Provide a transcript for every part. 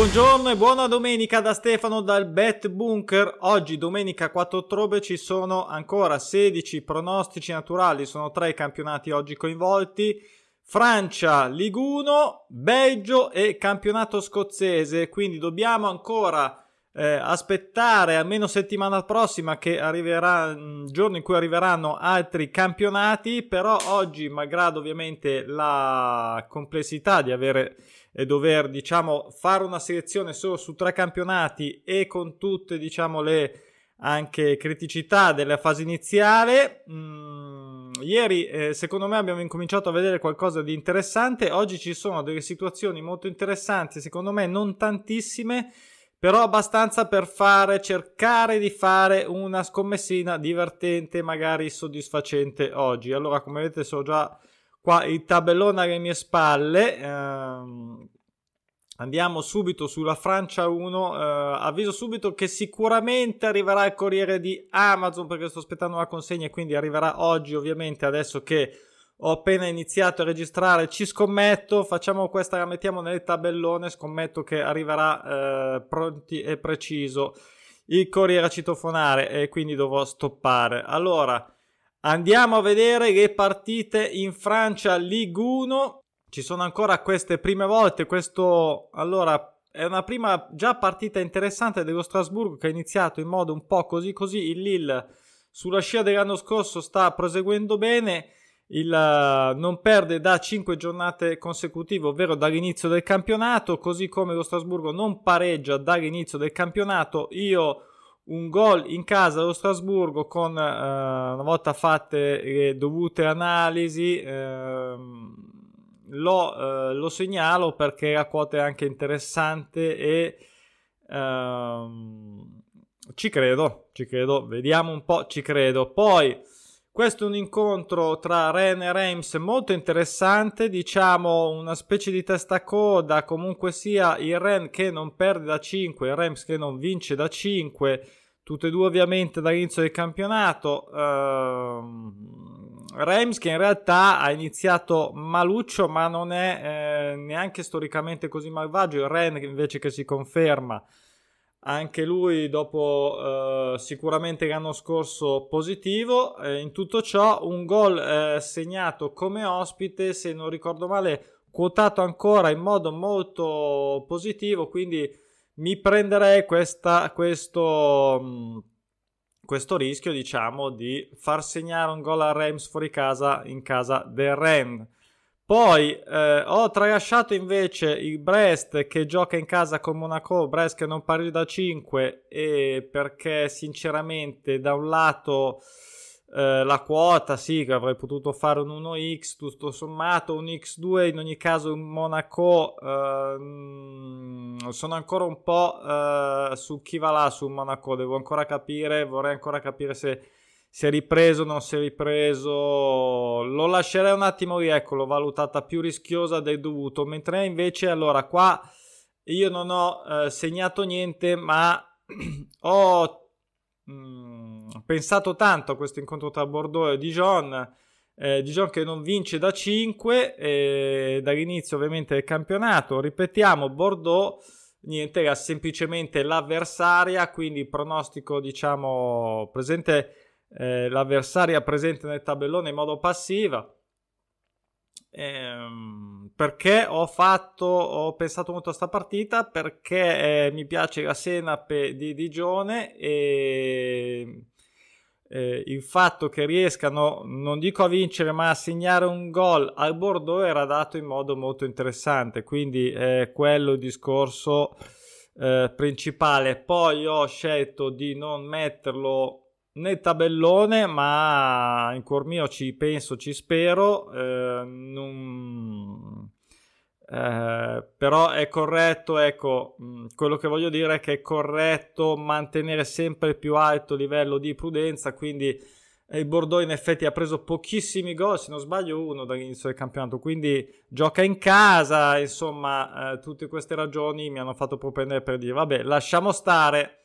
Buongiorno e buona domenica da Stefano dal Bet Bunker. Oggi domenica 4 ottobre ci sono ancora 16 pronostici naturali, sono tre i campionati oggi coinvolti. Francia, Liguno, Belgio e campionato scozzese, quindi dobbiamo ancora eh, aspettare almeno settimana prossima che arriverà il giorno in cui arriveranno altri campionati, però oggi malgrado ovviamente la complessità di avere dover diciamo fare una selezione solo su tre campionati e con tutte diciamo le anche criticità della fase iniziale mm, ieri eh, secondo me abbiamo incominciato a vedere qualcosa di interessante. Oggi ci sono delle situazioni molto interessanti secondo me non tantissime però abbastanza per fare cercare di fare una scommessina divertente magari soddisfacente oggi. Allora come vedete sono già qua il tabellone alle mie spalle. Ehm, andiamo subito sulla Francia 1. Eh, avviso subito che sicuramente arriverà il corriere di Amazon perché sto aspettando la consegna e quindi arriverà oggi ovviamente adesso che ho appena iniziato a registrare ci scommetto facciamo questa la mettiamo nel tabellone scommetto che arriverà eh, pronti e preciso il corriere a citofonare e quindi dovrò stoppare allora Andiamo a vedere le partite in Francia Ligue 1. Ci sono ancora queste prime volte. Questo allora è una prima già partita interessante dello Strasburgo che ha iniziato in modo un po' così così. Il Lille sulla scia dell'anno scorso sta proseguendo bene. Il, uh, non perde da 5 giornate consecutive, ovvero dall'inizio del campionato, così come lo Strasburgo non pareggia dall'inizio del campionato. Io un gol in casa allo Strasburgo con eh, una volta fatte le dovute analisi eh, lo, eh, lo, segnalo perché la quota è anche interessante e ehm, ci credo, ci credo, vediamo un po', ci credo. Poi questo è un incontro tra Ren e Reims molto interessante, diciamo una specie di testa coda, comunque sia il Ren che non perde da 5, il Reims che non vince da 5 tutte e due ovviamente dall'inizio del campionato. Uh, Reims che in realtà ha iniziato maluccio ma non è eh, neanche storicamente così malvagio, il Ren invece che si conferma anche lui dopo eh, sicuramente l'anno scorso positivo. Eh, in tutto ciò un gol eh, segnato come ospite se non ricordo male quotato ancora in modo molto positivo. Quindi mi prenderei questa, questo, mm, questo rischio, diciamo, di far segnare un gol a Reims fuori casa in casa del Rennes. Poi eh, ho tralasciato invece il Brest che gioca in casa con Monaco, Brest che non pareggia da 5 e perché sinceramente da un lato eh, la quota sì che avrei potuto fare un 1x tutto sommato un x2 in ogni caso un Monaco eh, sono ancora un po' eh, su chi va là sul Monaco devo ancora capire vorrei ancora capire se si è ripreso non si è ripreso. Lo lascerei un attimo lì ecco l'ho valutata più rischiosa del dovuto mentre invece allora qua io non ho eh, segnato niente ma ho mm, pensato tanto a questo incontro tra Bordeaux e Dijon. Eh, Dijon che non vince da 5 eh, dall'inizio ovviamente del campionato. Ripetiamo, Bordeaux niente, era semplicemente l'avversaria, quindi pronostico diciamo presente eh, l'avversaria presente nel tabellone in modo passiva. Ehm, perché ho fatto, ho pensato molto a sta partita perché eh, mi piace la Senape di Digione e eh, il fatto che riescano, non dico a vincere, ma a segnare un gol al Bordeaux era dato in modo molto interessante. Quindi è quello il discorso eh, principale. Poi ho scelto di non metterlo nel tabellone, ma in cuor mio ci penso, ci spero. Eh, non... eh, però è corretto, ecco, mm, quello che voglio dire è che è corretto mantenere sempre il più alto livello di prudenza, quindi il Bordeaux in effetti ha preso pochissimi gol, se non sbaglio uno dall'inizio del campionato, quindi gioca in casa, insomma, eh, tutte queste ragioni mi hanno fatto propendere per dire, vabbè, lasciamo stare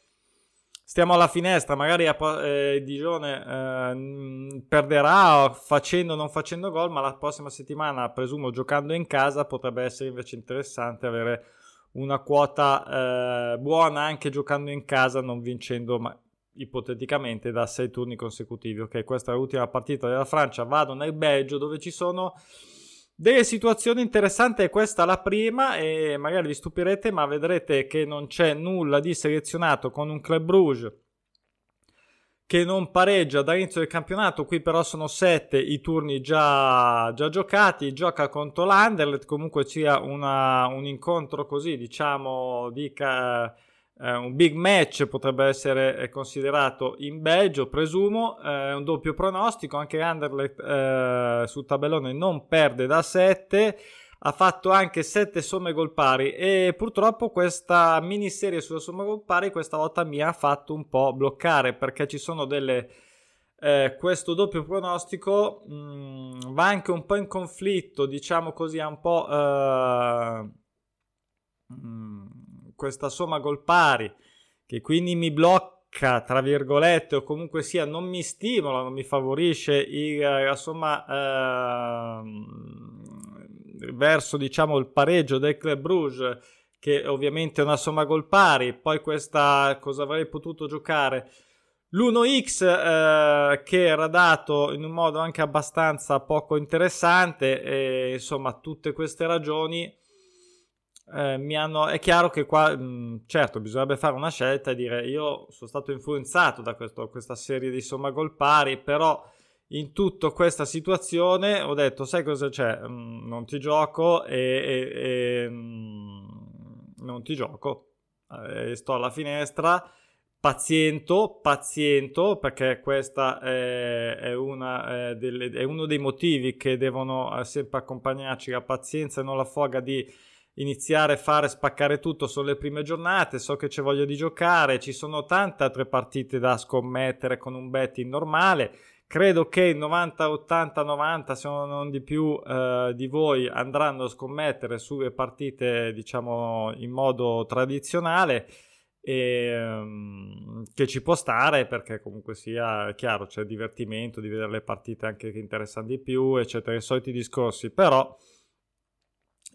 stiamo alla finestra, magari eh, Digione eh, perderà facendo o non facendo gol, ma la prossima settimana, presumo giocando in casa, potrebbe essere invece interessante avere una quota eh, buona anche giocando in casa, non vincendo ma ipoteticamente da sei turni consecutivi. Ok, questa è l'ultima partita della Francia. Vado nel Belgio dove ci sono delle situazioni interessanti. È questa la prima e magari vi stupirete, ma vedrete che non c'è nulla di selezionato con un Club Bruges che non pareggia dall'inizio del campionato. Qui però sono sette i turni già, già giocati. Gioca contro l'Anderlet. Comunque sia una, un incontro così, diciamo, dica eh, un big match potrebbe essere eh, considerato in Belgio, presumo, eh, un doppio pronostico, anche Anderlecht eh, sul tabellone non perde da 7, ha fatto anche 7 somme gol pari e purtroppo questa miniserie sulla somma gol pari questa volta mi ha fatto un po' bloccare perché ci sono delle... Eh, questo doppio pronostico mh, mm, va anche un po' in conflitto, diciamo così, a un po'... Eh, questa somma gol pari, che quindi mi blocca, tra virgolette, o comunque sia, non mi stimola, non mi favorisce il, la somma eh, verso, diciamo, il pareggio del Club Bruges, che ovviamente è una somma gol pari, poi questa cosa avrei potuto giocare. L'1x eh, che era dato in un modo anche abbastanza poco interessante e insomma tutte queste ragioni eh, hanno, è chiaro che qua, mh, mm, certo, bisognerebbe fare una scelta e dire io sono stato influenzato da questo, questa serie di somma gol pari, però in tutta questa situazione ho detto, sai cosa c'è? Mm, non ti gioco e, e, e mm, non ti gioco, eh, sto alla finestra. Paziento, paziento, perché questa è, è, è uno dei motivi che devono eh, sempre accompagnarci la pazienza e non la foga di iniziare a fare spaccare tutto sono le prime giornate, so che c'è voglia di giocare, ci sono tante altre partite da scommettere con un betting normale. Credo che il 90, 80, 90, se non di più, eh, di voi andranno a scommettere sulle partite, diciamo, in modo tradizionale. E, um, che ci può stare perché comunque sia chiaro c'è divertimento di vedere le partite anche che interessano di più eccetera i soliti discorsi però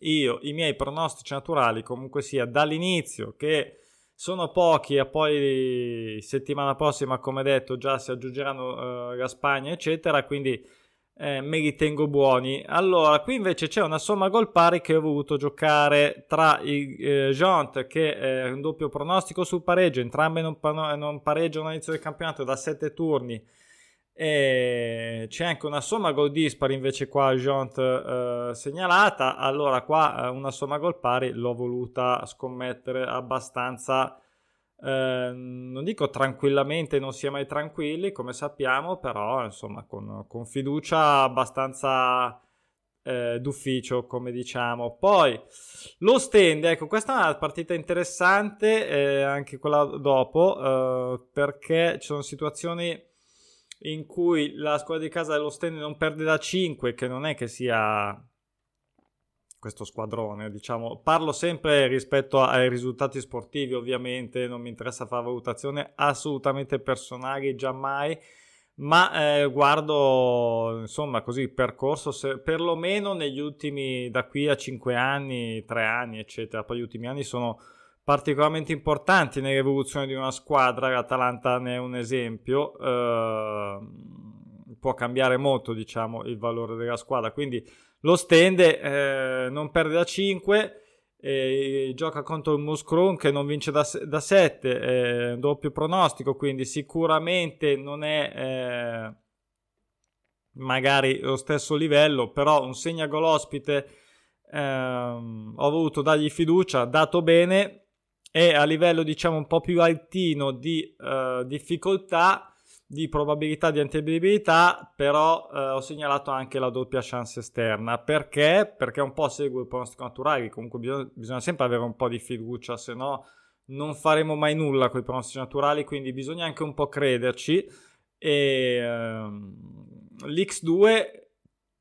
io i miei pronostici naturali comunque sia dall'inizio che sono pochi e poi settimana prossima come detto già si aggiungeranno uh, la Spagna eccetera quindi eh, me li tengo buoni. Allora qui invece c'è una somma gol pari che ho voluto giocare tra i eh, Jont che è un doppio pronostico sul pareggio entrambe non, non pareggiano all'inizio del campionato da 7 turni e c'è anche una somma gol dispari invece qua Jont eh, segnalata. Allora qua eh, una somma gol pari l'ho voluta scommettere abbastanza eh, non dico tranquillamente non si è mai tranquilli come sappiamo però insomma con, con fiducia abbastanza eh, d'ufficio come diciamo. Poi lo stand ecco questa è una partita interessante eh, anche quella dopo eh, perché ci sono situazioni in cui la squadra di casa dello Stende non perde da 5, che non è che sia questo squadrone, diciamo, parlo sempre rispetto ai risultati sportivi, ovviamente, non mi interessa fare valutazioni assolutamente personali, giammai, ma eh, guardo, insomma, così il percorso, se, perlomeno negli ultimi, da qui a 5 anni, 3 anni, eccetera, poi gli ultimi anni sono particolarmente importanti nell'evoluzione di una squadra, l'Atalanta ne è un esempio, eh, può cambiare molto diciamo il valore della squadra, quindi lo stende, eh, non perde da 5, eh, gioca contro il Muscron che non vince da, da 7, eh, doppio pronostico, quindi sicuramente non è eh, magari lo stesso livello, però un segnagol ospite ehm, ho voluto dargli fiducia, dato bene, e a livello diciamo un po' più altino di uh, difficoltà, di probabilità di antedibilità, però uh, ho segnalato anche la doppia chance esterna. Perché? Perché un po' segue il pronostico naturale, comunque bisogna, bisogna, sempre avere un po' di fiducia, se no non faremo mai nulla con i pronostici naturali, quindi bisogna anche un po' crederci. E uh, l'X2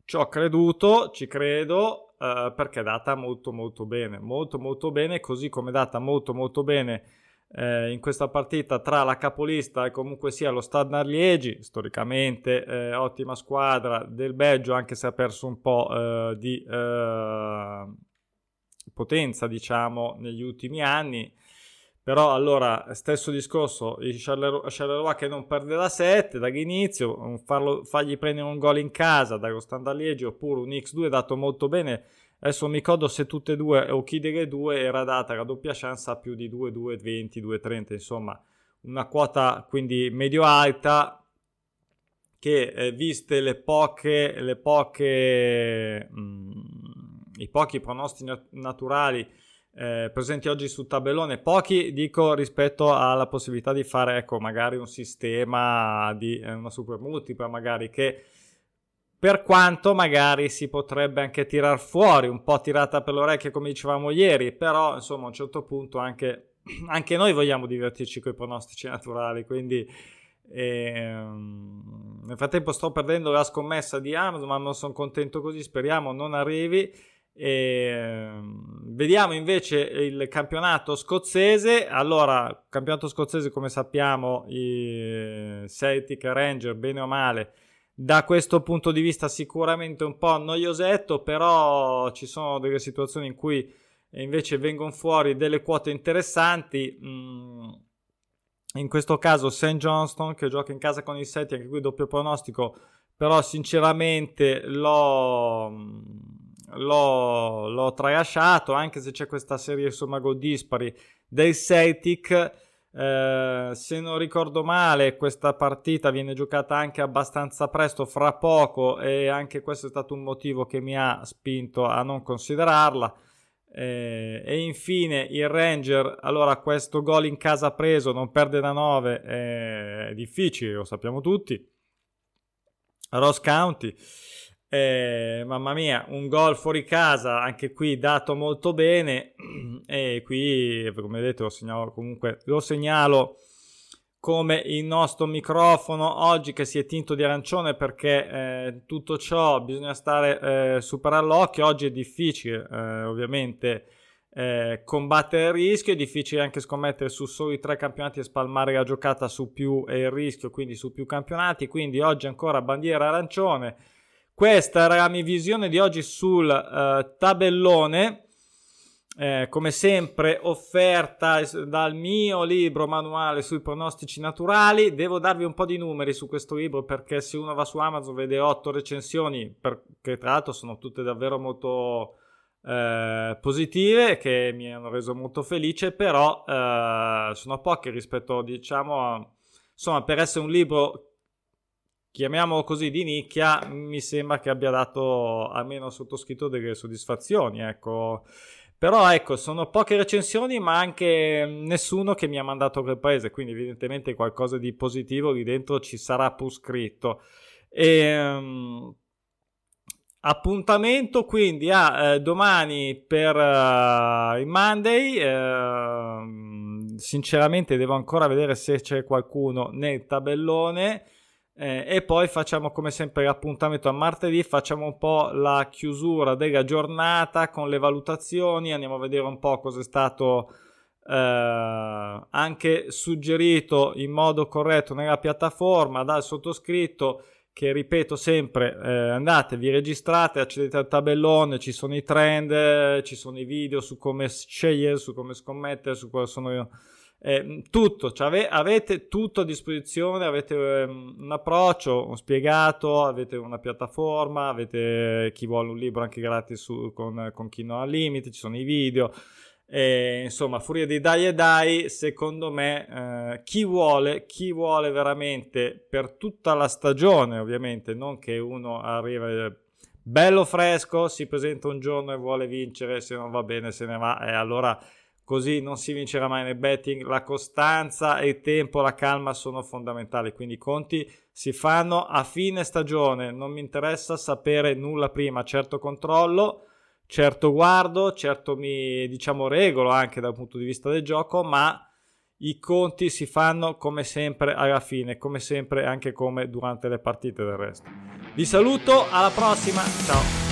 ci ho creduto, ci credo, uh, perché è data molto molto bene, molto molto bene, così come è data molto molto bene eh, in questa partita tra la capolista e comunque sia lo Stade Liegi, storicamente eh, ottima squadra del Belgio, anche se ha perso un po' eh, di potenza, diciamo, negli ultimi anni. Però allora, stesso discorso, Charleroi che non perde da 7 dall'inizio, farlo, fargli prendere un gol in casa dallo Standard Liegi oppure un X2 dato molto bene. Adesso mi ricordo se tutte e due o chi delle due era data la doppia chance a più di 2, 2, 20, 2, 30, insomma una quota quindi medio alta che eh, viste le poche, le poche mh, mm, i pochi pronosti naturali eh, presenti oggi sul tabellone, pochi dico rispetto alla possibilità di fare ecco magari un sistema di eh, una super multipla magari che per quanto magari si potrebbe anche tirar fuori un po' tirata per le orecchie come dicevamo ieri però insomma a un certo punto anche, anche noi vogliamo divertirci con i pronostici naturali quindi ehm, nel frattempo sto perdendo la scommessa di Amazon ma non sono contento così speriamo non arrivi e, ehm, vediamo invece il campionato scozzese. Allora, campionato scozzese, come sappiamo, i Celtic Ranger, bene o male, da questo punto di vista sicuramente un po' noiosetto, però ci sono delle situazioni in cui invece vengono fuori delle quote interessanti. Mm, in questo caso St. Johnston che gioca in casa con i Celtic, anche qui doppio pronostico, però sinceramente l'ho l'ho, l'ho tralasciato, anche se c'è questa serie insomma gol dispari del Celtic. Eh, se non ricordo male, questa partita viene giocata anche abbastanza presto, fra poco, e anche questo è stato un motivo che mi ha spinto a non considerarla. Eh, e infine il Ranger, allora questo gol in casa preso, non perde da 9, è difficile, lo sappiamo tutti. Ross County. Eh, mamma mia, un gol fuori casa, anche qui dato molto bene. E qui, come vedete, lo segnalo comunque, lo segnalo come il nostro microfono oggi che si è tinto di arancione perché eh, tutto ciò bisogna stare eh, super all'occhio. Oggi è difficile, eh, ovviamente. Eh, combattere il rischio è difficile anche scommettere su soli tre campionati e spalmare la giocata su più e il rischio quindi su più campionati quindi oggi ancora bandiera arancione questa era la mia visione di oggi sul uh, tabellone. Eh, come sempre offerta dal mio libro manuale sui pronostici naturali. Devo darvi un po' di numeri su questo libro perché se uno va su Amazon vede 8 recensioni, che tra l'altro sono tutte davvero molto eh, positive, che mi hanno reso molto felice, però eh, sono poche rispetto, diciamo, a, insomma, per essere un libro chiamiamolo così, di nicchia, mi sembra che abbia dato almeno sottoscritto delle soddisfazioni, ecco. Però ecco, sono poche recensioni, ma anche nessuno che mi ha mandato quel paese, quindi evidentemente qualcosa di positivo lì dentro ci sarà pur scritto. E, um, appuntamento quindi a eh, domani per uh, il Monday. Uh, sinceramente devo ancora vedere se c'è qualcuno nel tabellone. Eh, e poi facciamo come sempre l'appuntamento a martedì, facciamo un po' la chiusura della giornata con le valutazioni, andiamo a vedere un po' cosa è stato eh, anche suggerito in modo corretto nella piattaforma dal sottoscritto che ripeto sempre eh, andate vi registrate accedete al tabellone ci sono i trend ci sono i video su come scegliere su come scommettere su quali sono io eh, tutto, cioè ave- avete tutto a disposizione, avete um, un approccio spiegato, avete una piattaforma, avete chi vuole un libro anche gratis su, con, con chi non ha limiti, ci sono i video. E, insomma, furia di dai e dai, secondo me, eh, chi vuole, chi vuole veramente per tutta la stagione, ovviamente, non che uno arriva eh, bello fresco, si presenta un giorno e vuole vincere, se non va bene se ne va, e allora così non si vincerà mai nel betting. La costanza, il tempo, la calma sono fondamentali, quindi i conti si fanno a fine stagione. Non mi interessa sapere nulla prima, certo controllo, certo guardo, certo mi diciamo regolo anche dal punto di vista del gioco, ma i conti si fanno come sempre alla fine, come sempre anche come durante le partite del resto. Vi saluto, alla prossima, ciao!